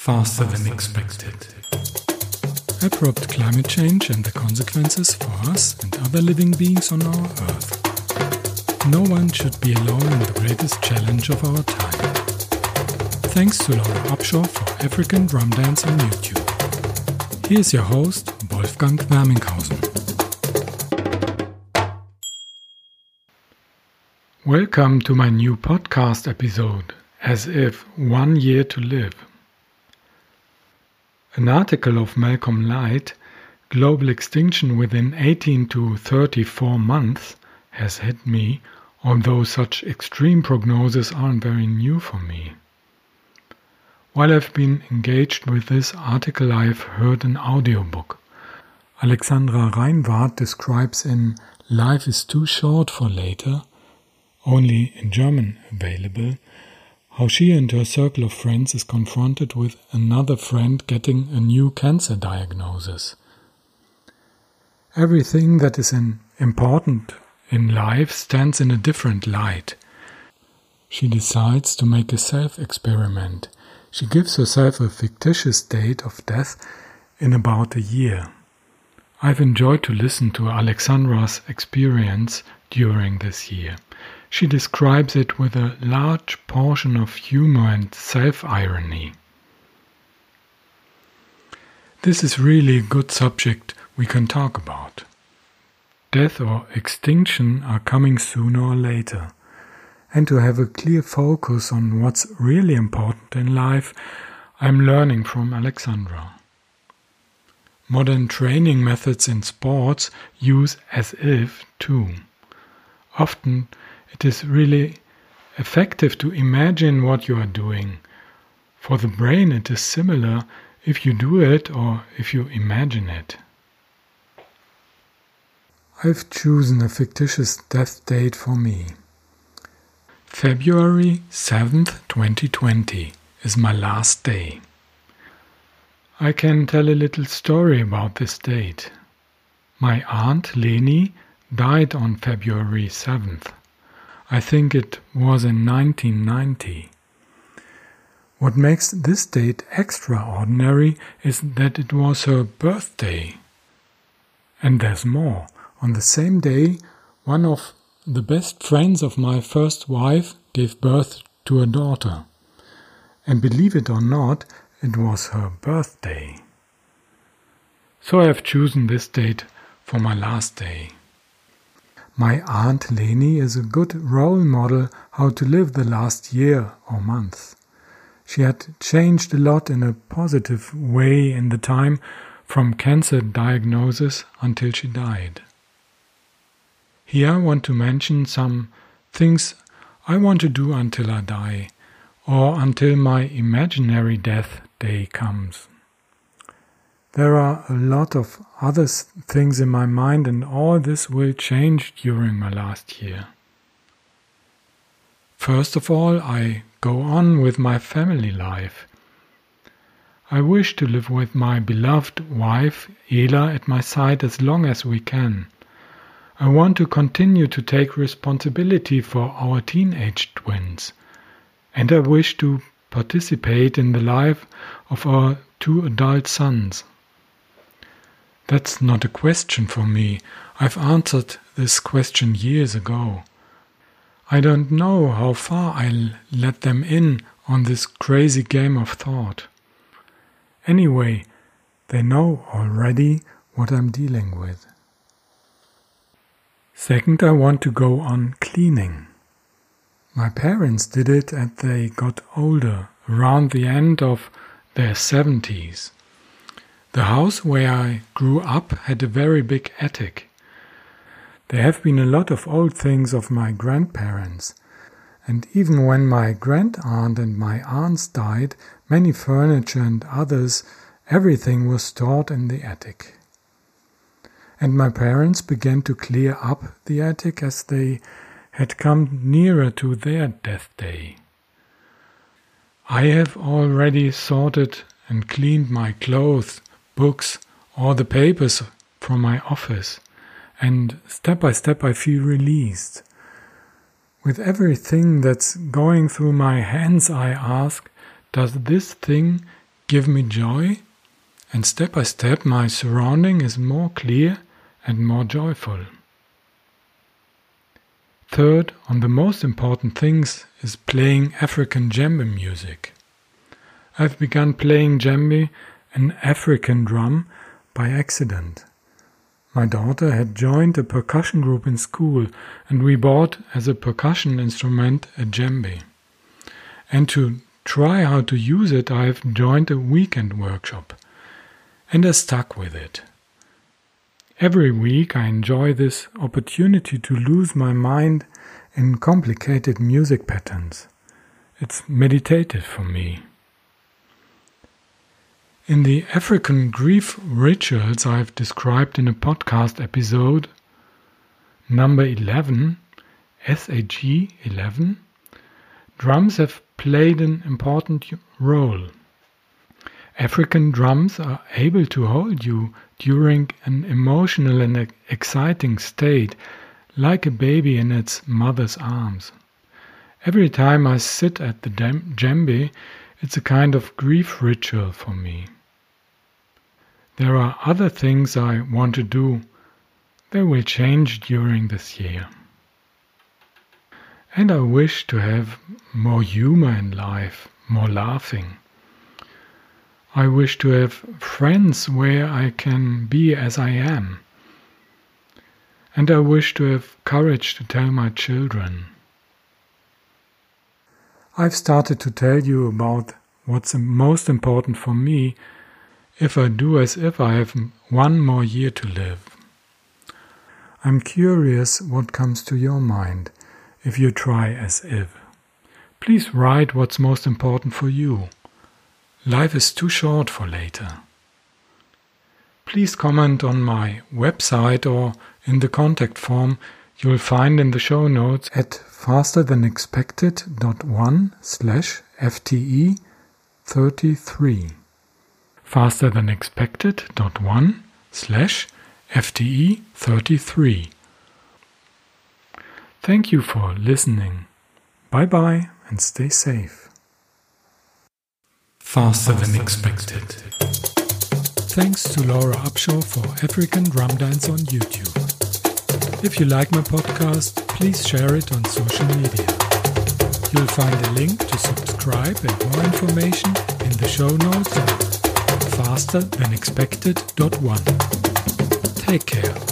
faster than expected. Abrupt climate change and the consequences for us and other living beings on our Earth. No one should be alone in the greatest challenge of our time. Thanks to Laura Upshaw for African Drum Dance on YouTube. Here's your host, Wolfgang Werminghausen. Welcome to my new podcast episode, As If One Year to Live. An article of Malcolm Light, Global Extinction Within 18 to 34 Months, has hit me, although such extreme prognoses aren't very new for me. While I've been engaged with this article, I've heard an audiobook. Alexandra Reinwarth describes in Life is Too Short for Later, only in German available, how she and her circle of friends is confronted with another friend getting a new cancer diagnosis. Everything that is important in life stands in a different light. She decides to make a self experiment. She gives herself a fictitious date of death in about a year. I've enjoyed to listen to Alexandra's experience during this year. She describes it with a large portion of humor and self-irony. This is really a good subject we can talk about. Death or extinction are coming sooner or later. And to have a clear focus on what's really important in life, I'm learning from Alexandra. Modern training methods in sports use as if too. Often it is really effective to imagine what you are doing. For the brain, it is similar if you do it or if you imagine it. I've chosen a fictitious death date for me. February 7th, 2020 is my last day. I can tell a little story about this date. My aunt Leni died on February 7th. I think it was in 1990. What makes this date extraordinary is that it was her birthday. And there's more. On the same day, one of the best friends of my first wife gave birth to a daughter. And believe it or not, it was her birthday. So I have chosen this date for my last day. My Aunt Leni is a good role model how to live the last year or month. She had changed a lot in a positive way in the time from cancer diagnosis until she died. Here I want to mention some things I want to do until I die, or until my imaginary death day comes. There are a lot of other things in my mind, and all this will change during my last year. First of all, I go on with my family life. I wish to live with my beloved wife, Ela, at my side as long as we can. I want to continue to take responsibility for our teenage twins, and I wish to participate in the life of our two adult sons. That's not a question for me. I've answered this question years ago. I don't know how far I'll let them in on this crazy game of thought. Anyway, they know already what I'm dealing with. Second, I want to go on cleaning. My parents did it as they got older, around the end of their 70s. The house where I grew up had a very big attic. There have been a lot of old things of my grandparents, and even when my grand aunt and my aunts died, many furniture and others, everything was stored in the attic. And my parents began to clear up the attic as they had come nearer to their death day. I have already sorted and cleaned my clothes books, or the papers from my office, and step by step I feel released. With everything that's going through my hands, I ask, does this thing give me joy, and step by step my surrounding is more clear and more joyful. Third, on the most important things is playing African djembe music. I've begun playing djembe, an African drum, by accident. My daughter had joined a percussion group in school, and we bought as a percussion instrument a djembe. And to try how to use it, I've joined a weekend workshop, and I stuck with it. Every week I enjoy this opportunity to lose my mind in complicated music patterns. It's meditative for me. In the African grief rituals I've described in a podcast episode, number 11, SAG 11, drums have played an important role. African drums are able to hold you during an emotional and exciting state, like a baby in its mother's arms. Every time I sit at the djembe, it's a kind of grief ritual for me. There are other things I want to do. They will change during this year. And I wish to have more humor in life, more laughing. I wish to have friends where I can be as I am. And I wish to have courage to tell my children. I've started to tell you about what's most important for me if I do as if I have one more year to live. I'm curious what comes to your mind if you try as if. Please write what's most important for you. Life is too short for later. Please comment on my website or in the contact form you'll find in the show notes at fasterthanexpected.one slash FTE 33. Fasterthanexpected.one slash FTE 33. Thank you for listening. Bye bye and stay safe faster than expected. Thanks to Laura Upshaw for African Drum Dance on YouTube. If you like my podcast, please share it on social media. You'll find a link to subscribe and more information in the show notes on fasterthanexpected.one. Take care.